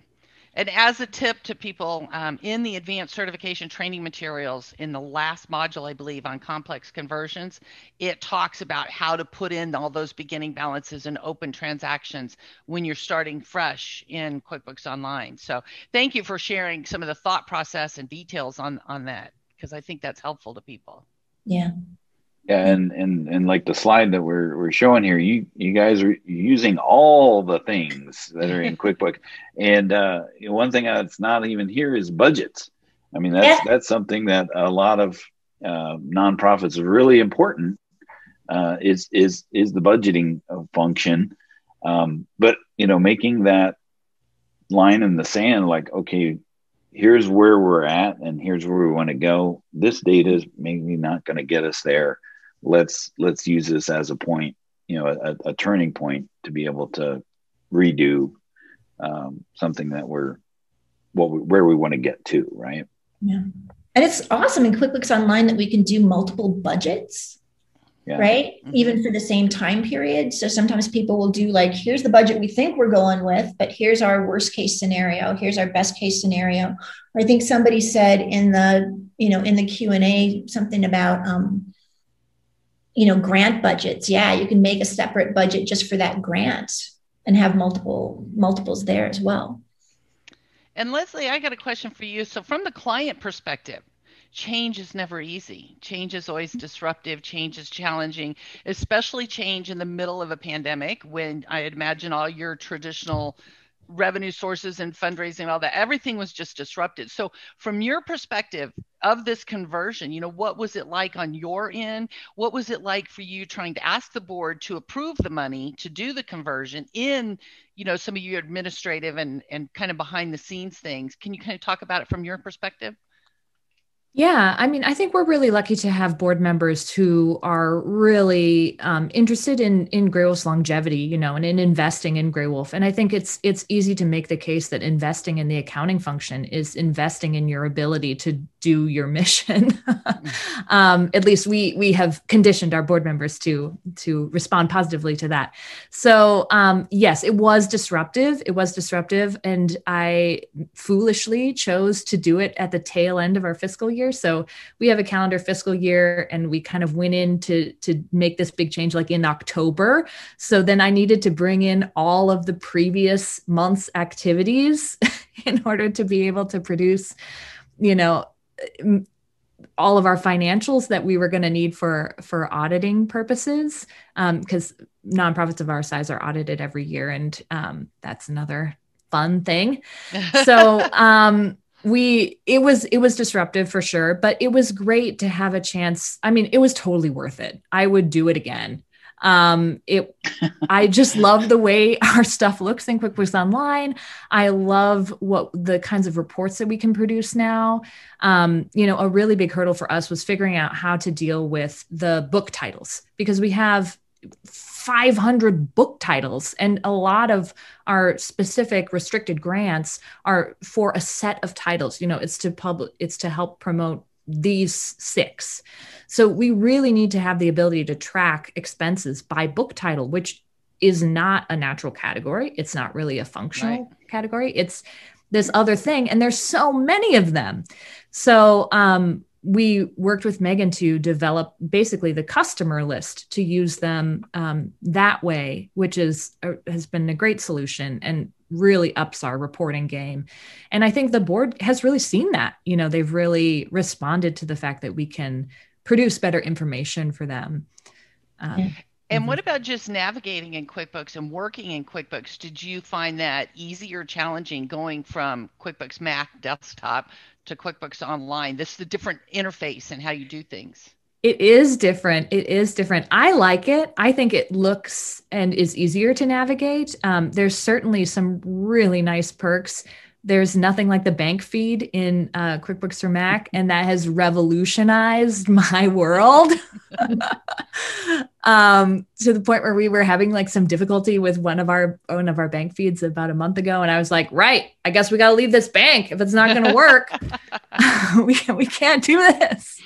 And as a tip to people um, in the advanced certification training materials, in the last module, I believe, on complex conversions, it talks about how to put in all those beginning balances and open transactions when you're starting fresh in QuickBooks Online. So thank you for sharing some of the thought process and details on, on that, because I think that's helpful to people. yeah Yeah, and and and like the slide that we're we're showing here, you you guys are using all the things that are in (laughs) QuickBooks, and uh, one thing that's not even here is budgets. I mean, that's Yeah. that's something that a lot of uh, nonprofits is really important. Uh, is is is the budgeting function, um, but you know, making that line in the sand, like okay, here's where we're at, and here's where we want to go. This data is maybe not going to get us there let's let's use this as a point you know a, a turning point to be able to redo um, something that we're what we, where we want to get to right Yeah. And it's awesome in QuickBooks Online that we can do multiple budgets, Yeah. right? Mhm. Even for the same time period. So sometimes people will do like, here's the budget we think we're going with, but here's our worst case scenario. Here's our best case scenario. Or I think somebody said in the, you know, in the Q and A something about, um, you know, grant budgets. Yeah, you can make a separate budget just for that grant and have multiple multiples there as well. And Leslie, I got a question for you. So, from the client perspective, change is never easy. Change is always disruptive. Change is challenging, especially change in the middle of a pandemic when I imagine all your traditional revenue sources and fundraising and all that everything was just disrupted. So from your perspective of this conversion you know what was it like on your end? What was it like for you trying to ask the board to approve the money to do the conversion in you know some of your administrative and and kind of behind the scenes things? Can you kind of talk about it from your perspective Yeah, I mean, I think we're really lucky to have board members who are really um, interested in in Graywolf's longevity, you know, and in investing in Grey Wolf. And I think it's it's easy to make the case that investing in the accounting function is investing in your ability to do your mission. (laughs) um, at least we we have conditioned our board members to to respond positively to that. So um, yes, it was disruptive. It was disruptive, and I foolishly chose to do it at the tail end of our fiscal year. So we have a calendar fiscal year, and we kind of went in to to make this big change like in October. So then I needed to bring in all of the previous month's activities (laughs) in order to be able to produce you know all of our financials that we were going to need for for auditing purposes because um, nonprofits of our size are audited every year and um, that's another fun thing. (laughs) So um, we it was it was disruptive for sure but it was great to have a chance i mean it was totally worth it. I would do it again um, it, I just love the way our stuff looks in QuickBooks Online. I love what the kinds of reports that we can produce now. Um, you know, a really big hurdle for us was figuring out how to deal with the book titles because we have 500 book titles and a lot of our specific restricted grants are for a set of titles you know it's to public it's to help promote these six. So we really need to have the ability to track expenses by book title, which is not a natural category. It's not really a functional right. category. It's this other thing. And there's so many of them. So um, we worked with Megan to develop basically the customer list to use them um, that way, which is uh, has been a great solution. And really ups our reporting game. And I think the board has really seen that. You know, they've really responded to the fact that we can produce better information for them. Um, and what mm-hmm. about just navigating in QuickBooks and working in QuickBooks? Did you find that easy or challenging going from QuickBooks Mac desktop to QuickBooks Online? This is the different interface and how you do things. It is different. It is different. I like it. I think it looks and is easier to navigate. Um, there's certainly some really nice perks. There's nothing like the bank feed in uh, QuickBooks for Mac, and that has revolutionized (laughs) my world (laughs) um, to the point where we were having like some difficulty with one of our one of our bank feeds about a month ago, and I was like, "Right, I guess we got to leave this bank if it's not going to work. (laughs) we we can't do this."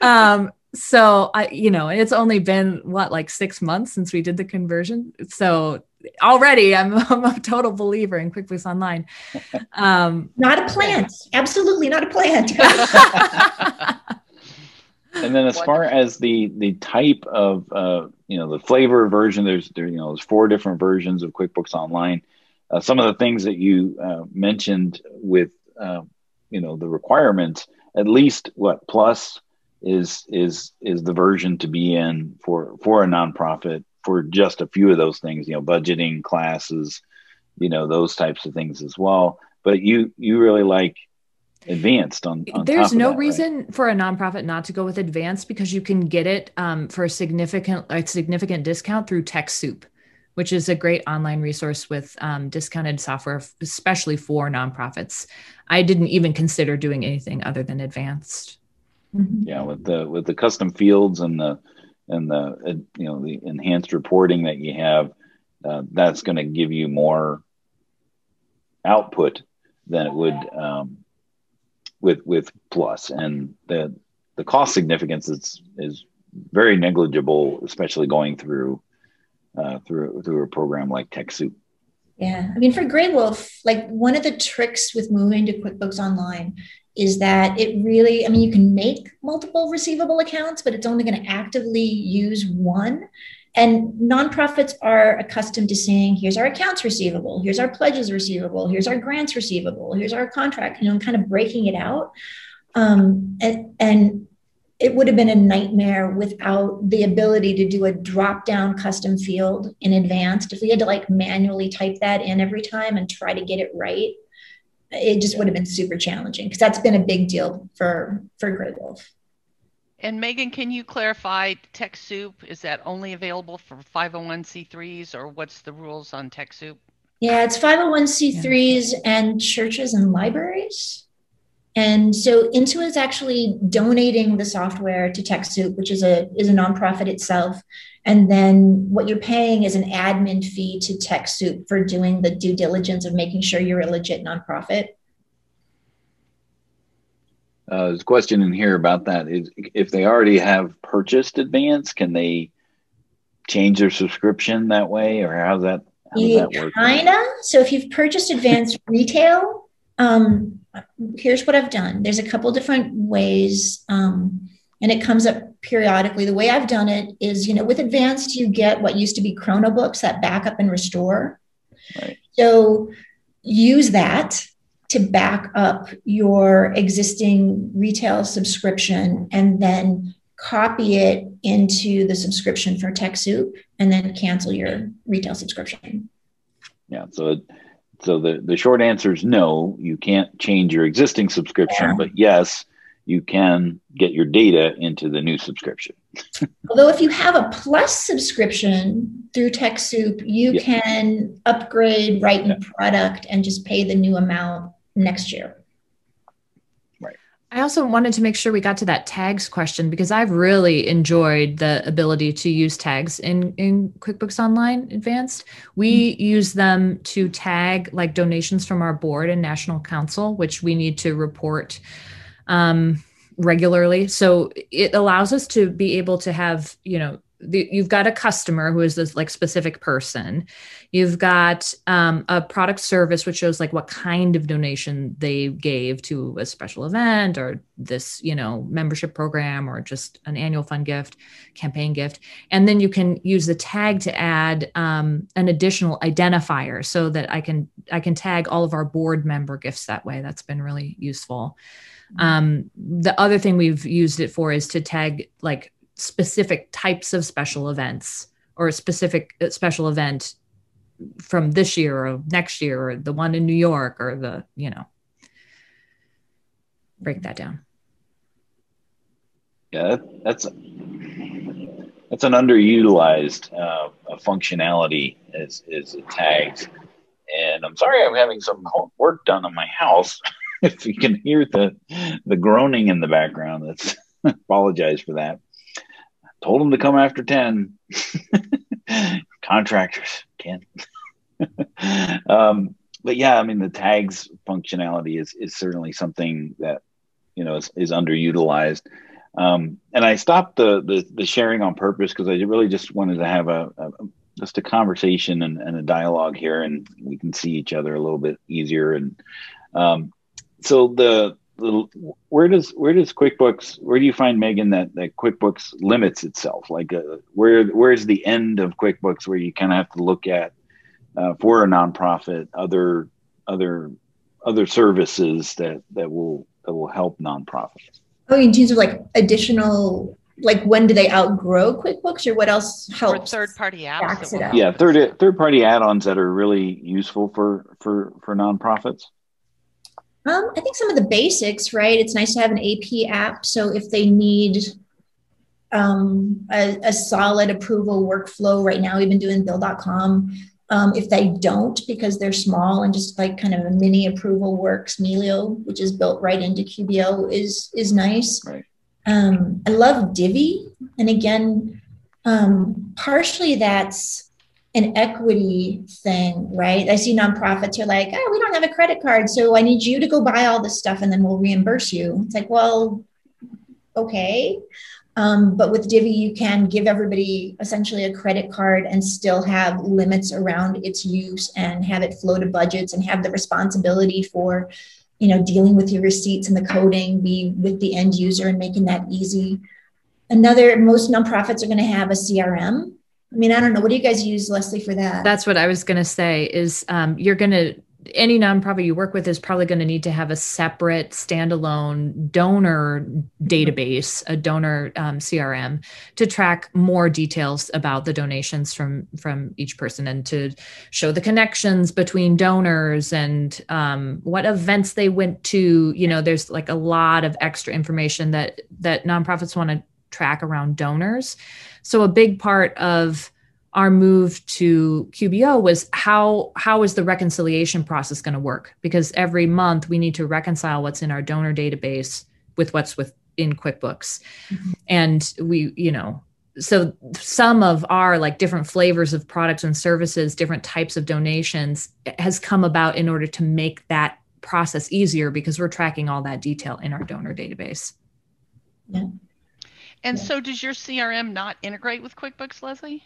Um, so I, you know, it's only been what like six months since we did the conversion. So already I'm, (laughs) I'm a total believer in QuickBooks Online. Um, not a plant, absolutely not a plant. (laughs) and then as far as the the type of uh, you know the flavor version, there's there you know there's four different versions of QuickBooks Online. Uh, some of the things that you uh, mentioned with uh, you know the requirements, at least what plus is is is the version to be in for for a nonprofit for just a few of those things you know budgeting classes you know those types of things as well. But you you really like advanced on, on there's no that, reason right? for a nonprofit not to go with advanced because you can get it um, for a significant a significant discount through TechSoup which is a great online resource with um, discounted software especially for nonprofits. I didn't even consider doing anything other than advanced Mm-hmm. Yeah, with the with the custom fields and the and the you know the enhanced reporting that you have, uh, that's going to give you more output than it would um, with with plus and the the cost significance is is very negligible, especially going through uh, through through a program like TechSoup. Yeah, I mean, for Graywolf, like one of the tricks with moving to QuickBooks Online is that it really, I mean, you can make multiple receivable accounts, but it's only going to actively use one. And nonprofits are accustomed to saying, here's our accounts receivable, here's our pledges receivable, here's our grants receivable, here's our contract, you know, kind of breaking it out. Um, and, and it would have been a nightmare without the ability to do a drop down custom field in advance. If we had to like manually type that in every time and try to get it right, it just would have been super challenging because that's been a big deal for for Graywolf And Megan, can you clarify TechSoup? Is that only available for 501c3s or what's the rules on TechSoup? Yeah, it's 501c3s yeah. and churches and libraries. And so Intuit is actually donating the software to TechSoup, which is a is a nonprofit itself. And then what you're paying is an admin fee to TechSoup for doing the due diligence of making sure you're a legit nonprofit. Uh, there's a question in here about that. Is if they already have purchased Advance, can they change their subscription that way, or how's that? How does that work? Kinda. So if you've purchased Advance Retail, um, here's what I've done. There's a couple different ways, um, and it comes up periodically. The way I've done it is, you know, with Advanced, you get what used to be Chronobooks that backup and restore. Right. So use that to back up your existing retail subscription and then copy it into the subscription for TechSoup and then cancel your retail subscription. Yeah. So, so the, the short answer is no, you can't change your existing subscription, Yeah. but yes, you can get your data into the new subscription. (laughs) Although if you have a plus subscription through TechSoup, you Yeah. can upgrade right in product and just pay the new amount next year. I also wanted to make sure we got to that tags question because I've really enjoyed the ability to use tags in, in QuickBooks Online Advanced. We use them to tag like donations from our board and national council, which we need to report um, regularly. So it allows us to be able to have, you know, the, you've got a customer who is this like specific person. You've got um, a product service which shows like what kind of donation they gave to a special event or this you know membership program or just an annual fund gift campaign gift. And then you can use the tag to add um, an additional identifier so that i can i can tag all of our board member gifts that way. That's been really useful. Um, the other thing we've used it for is to tag like specific types of special events or a specific uh, special event from this year or next year or the one in New York or the, you know, break that down. Yeah, that's that's an underutilized uh, functionality is is tags. And I'm sorry, I'm having some work done on my house. (laughs) if you can hear the the groaning in the background, that's (laughs) apologize for that. Told them to come after ten. (laughs) Contractors can't. (laughs) um, but yeah, I mean the tags functionality is is certainly something that you know is, is underutilized. Um, and I stopped the, the, the sharing on purpose because I really just wanted to have a, a just a conversation and, and, a dialogue here, and we can see each other a little bit easier. And um, so the where does where does QuickBooks where do you find Megan that that QuickBooks limits itself? Like uh, where where's the end of QuickBooks where you kind of have to look at uh, for a nonprofit other other other services that that will that will help nonprofits. Oh, in terms of like additional, like when do they outgrow QuickBooks, or what else Or helps? third party apps. backs that it will- up. Yeah, third third party add-ons that are really useful for for for nonprofits. Um, I think some of the basics, right? It's nice to have an AP app. So if they need um, a, a solid approval workflow, right now we've been doing bill.com. Um, if they don't, because they're small and just like kind of a mini approval works, Melio, which is built right into QBO, is is nice. Right. Um, I love Divvy, and again, um, partially that's an equity thing, right? I see nonprofits are like, oh, we don't have a credit card, so I need you to go buy all this stuff, and then we'll reimburse you. It's like, well, okay. Um, but with Divvy, you can give everybody essentially a credit card and still have limits around its use and have it flow to budgets and have the responsibility for, you know, dealing with your receipts and the coding be with the end user and making that easy. Another, most nonprofits are going to have a CRM. I mean, I don't know. What do you guys use, Leslie, for that? That's what I was going to say is um, you're going to any nonprofit you work with is probably going to need to have a separate standalone donor database, a donor um, CRM, to track more details about the donations from from each person and to show the connections between donors and um, what events they went to. You know, there's like a lot of extra information that that nonprofits want to track around donors. So a big part of our move to QBO was how how is the reconciliation process going to work? Because every month we need to reconcile what's in our donor database with what's within QuickBooks, Mhm. and we you know so some of our like different flavors of products and services, different types of donations has come about in order to make that process easier because we're tracking all that detail in our donor database. Yeah. And yeah. so does your CRM not integrate with QuickBooks, Leslie?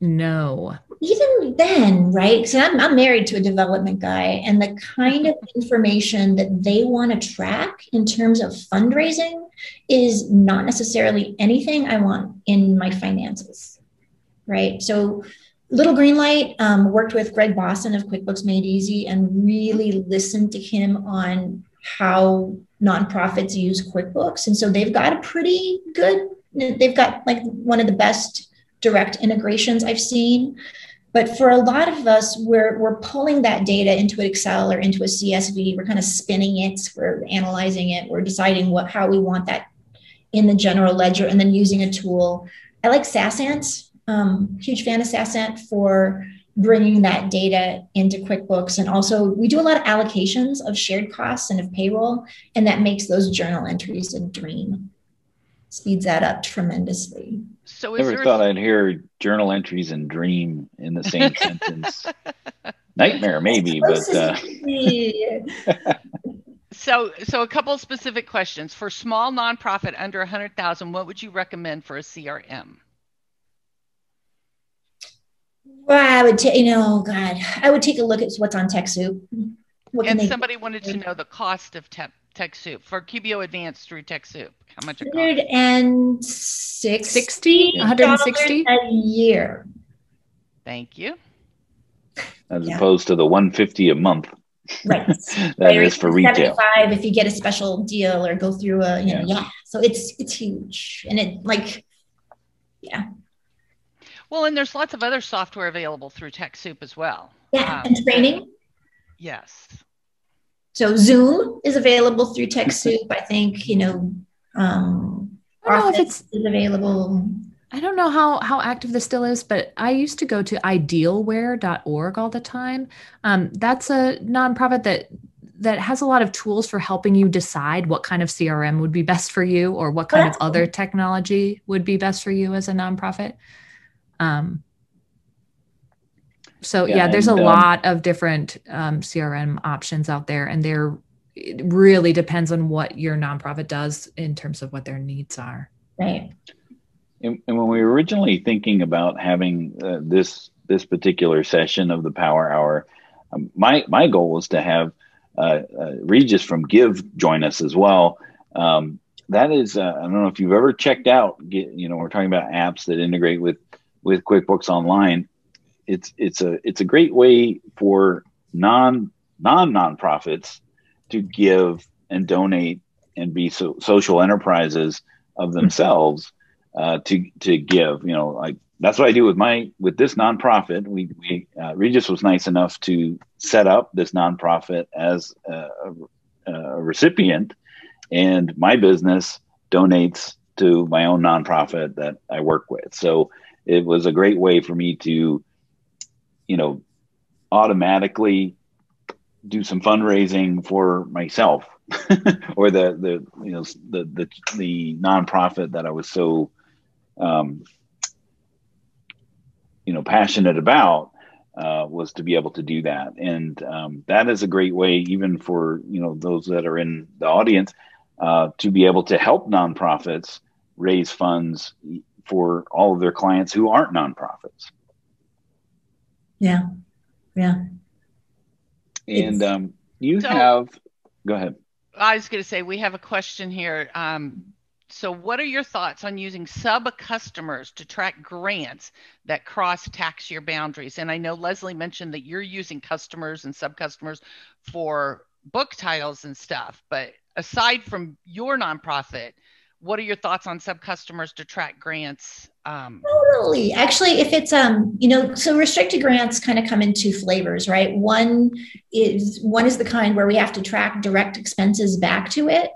No. Even then, right? So I'm, I'm married to a development guy, and the kind of (laughs) information that they want to track in terms of fundraising is not necessarily anything I want in my finances, right? So Little Green Light um, worked with Gregg Bossen of QuickBooks Made Easy and really listened to him on how nonprofits use QuickBooks. And so they've got a pretty good, they've got like one of the best direct integrations I've seen. But for a lot of us, we're, we're pulling that data into an Excel or into a CSV. We're kind of spinning it, we're analyzing it, we're deciding what how we want that in the general ledger, and then using a tool. I like SaasAnt, um, huge fan of SaasAnt for bringing that data into QuickBooks. And also, we do a lot of allocations of shared costs and of payroll, and that makes those journal entries a dream. Speeds that up tremendously. So never thought i would hear journal entries and dream in the same (laughs) sentence. Nightmare, maybe, (laughs) but. Uh... (laughs) so, so a couple specific questions for small nonprofit under a hundred thousand. What would you recommend for a CRM? Well, I would take, you know, oh, God, I would take a look at what's on TechSoup. What and somebody wanted to know the cost of te- TechSoup for QBO Advanced through TechSoup. How much it costs? 160 160 a year. Thank you. As yeah. opposed to the 150 a month. Right. (laughs) that right. is for retail. if you get a special deal or go through a, you know, yeah. yeah. So it's it's huge. And it like yeah. Well, and there's lots of other software available through TechSoup as well. Yeah, um, and training. Yes. So Zoom is available through TechSoup. I think you know. Um, I don't know if it's is available. I don't know how how active this still is, but I used to go to idealware.org all the time. Um, that's a nonprofit that that has a lot of tools for helping you decide what kind of CRM would be best for you or what kind of other technology would be best for you as a nonprofit. Um, so yeah, yeah there's and, a um, lot of different um, CRM options out there, and there it really depends on what your nonprofit does in terms of what their needs are. Right. And, and when we were originally thinking about having uh, this this particular session of the Power Hour, um, my my goal was to have uh, uh, Regis from Give join us as well. Um, that is, uh, I don't know if you've ever checked out. Get, you know, we're talking about apps that integrate with with QuickBooks Online, it's it's a it's a great way for non non nonprofits to give and donate and be so, social enterprises of themselves uh, to to give. You know, like that's what I do with my with this nonprofit. We we uh, Regis was nice enough to set up this nonprofit as a, a recipient, and my business donates to my own nonprofit that I work with. So it was a great way for me to, you know, automatically do some fundraising for myself (laughs) or the the you know the the the nonprofit that I was so um, you know passionate about uh, was to be able to do that, and um, that is a great way, even for you know those that are in the audience, uh, to be able to help nonprofits raise funds for all of their clients who aren't nonprofits. Yeah. Yeah. And um, you so, have, go ahead. I was going to say, we have a question here. Um, so, what are your thoughts on using sub customers to track grants that cross tax year boundaries? And I know Leslie mentioned that you're using customers and sub customers for book titles and stuff, but aside from your nonprofit, what are your thoughts on sub customers to track grants um, totally. Actually if it's um you know so restricted grants kind of come in two flavors right? One is one is the kind where we have to track direct expenses back to it.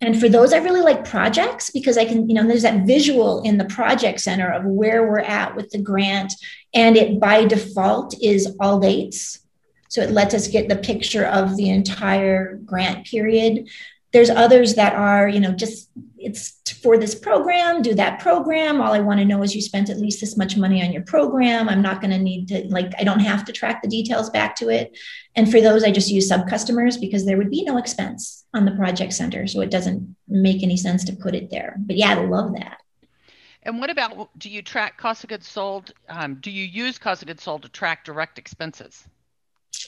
And for those i really like projects because i can you know there's that visual in the project center of where we're at with the grant and it by default is all dates. So it lets us get the picture of the entire grant period. There's others that are you know just it's for this program, do that program. All I want to know is you spent at least this much money on your program. I'm not going to need to, like, I don't have to track the details back to it. And for those, I just use sub customers because there would be no expense on the project center. So it doesn't make any sense to put it there. But yeah, I love that. And what about do you track cost of goods sold? Um, do you use cost of goods sold to track direct expenses?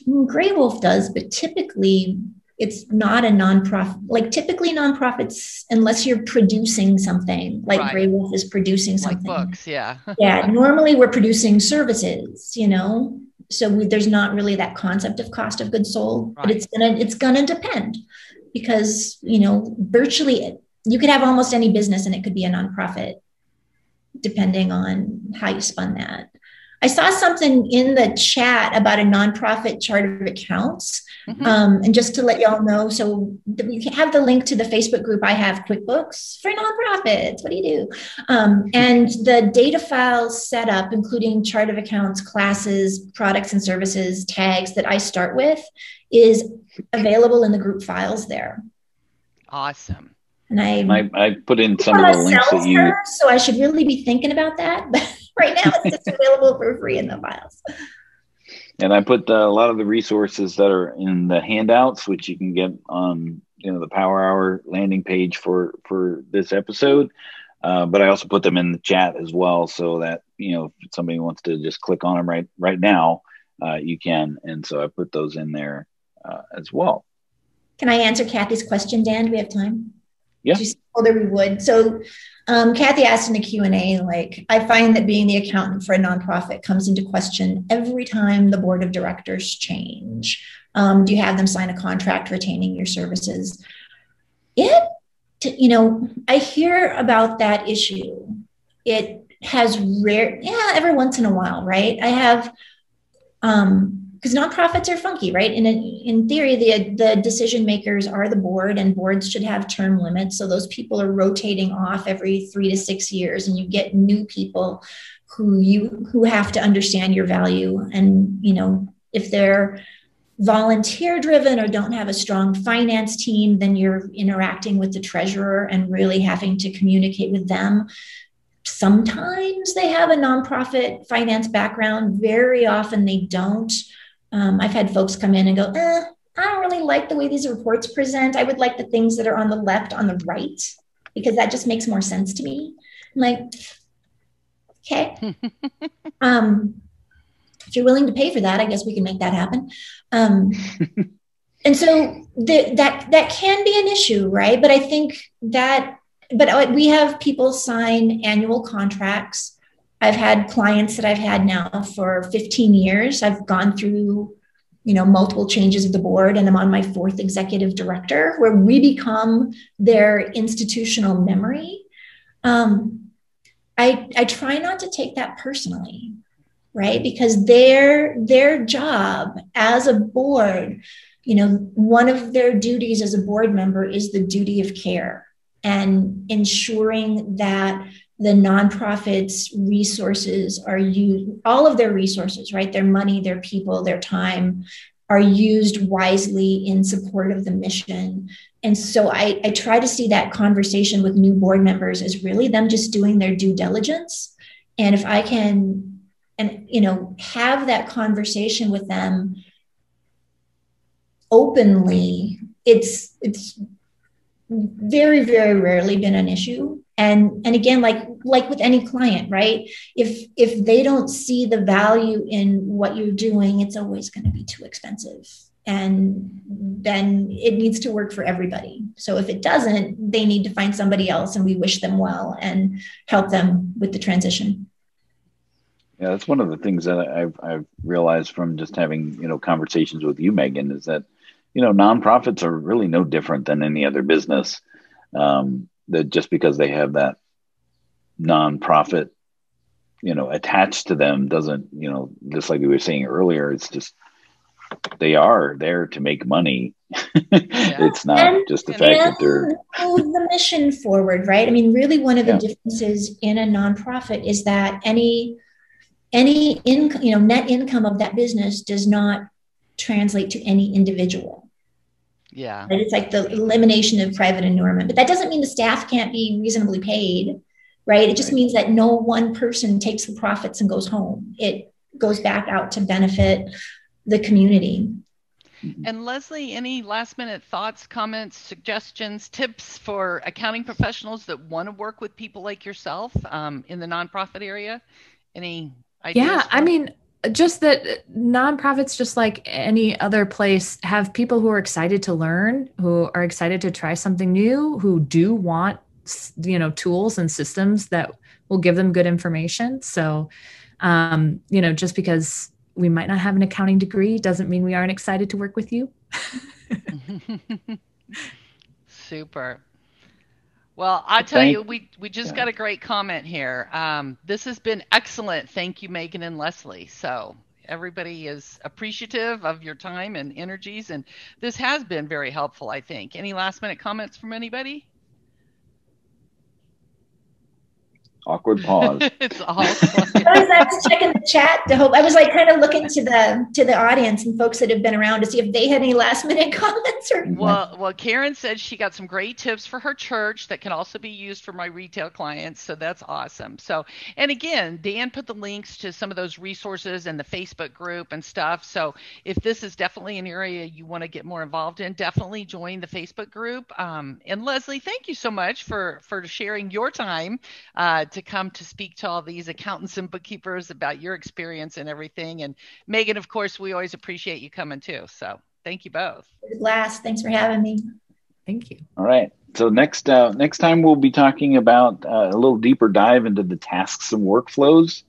Graywolf does, but typically it's not a nonprofit. Like typically nonprofits, unless you're producing something, like right. Graywolf is producing something. Like books, yeah. (laughs) yeah. Normally we're producing services, you know, so we, there's not really that concept of cost of goods sold, right. but it's gonna it's gonna depend because you know virtually you could have almost any business and it could be a nonprofit depending on how you spun that. I saw something in the chat about a nonprofit chart of accounts. Mm-hmm. Um, and just to let y'all know, so we have the link to the Facebook group. I have QuickBooks for nonprofits. What do you do? Um, and the data files set up, including chart of accounts, classes, products and services, tags that I start with, is available in the group files there. Awesome. And I, I, I put in some of the links that you. so I should really be thinking about that. (laughs) Right now, it's just available for free in the files. And I put the, a lot of the resources that are in the handouts, which you can get on you know the Power Hour landing page for for this episode. Uh, but I also put them in the chat as well, so that you know if somebody wants to just click on them right right now, uh, you can. And so I put those in there uh, as well. Can I answer Kathy's question, Dan? Do we have time? Yeah. Her we would. So um, Kathy asked in the Q&A, like, I find that being the accountant for a nonprofit comes into question every time the board of directors change. Um, do you have them sign a contract retaining your services? It, you know, I hear about that issue. It has rare, yeah, every once in a while, right? I have um, because nonprofits are funky, right? In a, in theory, the the decision makers are the board, and boards should have term limits. So those people are rotating off every three to six years, and you get new people who you who have to understand your value. And you know, if they're volunteer driven or don't have a strong finance team, then you're interacting with the treasurer and really having to communicate with them. Sometimes they have a nonprofit finance background. Very often they don't. Um, I've had folks come in and go, eh, I don't really like the way these reports present. I would like the things that are on the left on the right because that just makes more sense to me. I'm like, okay. (laughs) um, if you're willing to pay for that, I guess we can make that happen. Um, (laughs) and so the, that that can be an issue, right? But I think that, but we have people sign annual contracts I've had clients that I've had now for 15 years. I've gone through, you know, multiple changes of the board, and I'm on my fourth executive director, where we become their institutional memory. Um, I I try not to take that personally, right? Because their their job as a board, you know, one of their duties as a board member is the duty of care and ensuring that the nonprofits resources are used all of their resources right? Their money their people their time are used wisely in support of the mission. And so I, I try to see that conversation with new board members as really them just doing their due diligence. And if i can and you know have that conversation with them openly it's it's very very rarely been an issue. And and again like like with any client right? If if they don't see the value in what you're doing it's always going to be too expensive. And then it needs to work for everybody. So if it doesn't they need to find somebody else and we wish them well and help them with the transition. Yeah that's one of the things that i've, I've realized from just having you know conversations with you megan is that you know nonprofits are really no different than any other business um, that just because they have that nonprofit you know attached to them doesn't you know just like we were saying earlier it's just they are there to make money (laughs) yeah. it's not and, just the fact that they're move the mission forward right i mean really one of the yeah. differences in a nonprofit is that any any income you know net income of that business does not translate to any individual Yeah. Right? It's like the elimination of private inurement. But that doesn't mean the staff can't be reasonably paid, right? It just right. means that no one person takes the profits and goes home. It goes back out to benefit the community. And Leslie, any last minute thoughts, comments, suggestions, tips for accounting professionals that want to work with people like yourself um, in the nonprofit area? Any ideas? Yeah, I mean, just that nonprofits, just like any other place, have people who are excited to learn, who are excited to try something new, who do want, you know, tools and systems that will give them good information. So, um, you know, just because we might not have an accounting degree doesn't mean we aren't excited to work with you. (laughs) (laughs) Super. Well, I tell Thank, you, we we just yeah. got a great comment here. Um, this has been excellent. Thank you, Megan and Leslie. So everybody is appreciative of your time and energies, and this has been very helpful. I think. Any last minute comments from anybody? Awkward pause. (laughs) it's awesome. (laughs) I, was, I was checking the chat to hope I was like kind of looking to the to the audience and folks that have been around to see if they had any last minute (laughs) comments or well well Karen said she got some great tips for her church that can also be used for my retail clients so that's awesome so and again Dan put the links to some of those resources and the Facebook group and stuff so if this is definitely an area you want to get more involved in definitely join the Facebook group um, and Leslie thank you so much for for sharing your time uh, to come to speak to all these accountants and bookkeepers about your experience and everything. And Megan, of course, we always appreciate you coming too. So thank you both. Last, thanks for having me. Thank you. All right. So next uh, next time we'll be talking about uh, a little deeper dive into the tasks and workflows.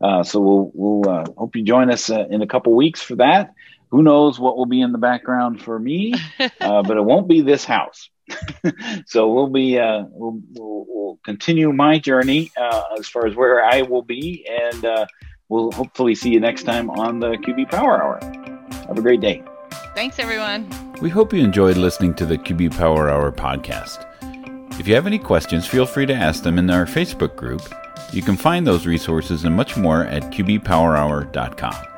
Uh, so we'll we'll uh, hope you join us uh, in a couple weeks for that. Who knows what will be in the background for me, (laughs) uh, but it won't be this house. (laughs) so we'll be uh, we'll, we'll, we'll, continue my journey uh, as far as where I will be, and uh, we'll hopefully see you next time on the QB Power Hour. Have a great day. Thanks, everyone. We hope you enjoyed listening to the QB Power Hour podcast. If you have any questions, feel free to ask them in our Facebook group. You can find those resources and much more at qbpowerhour.com.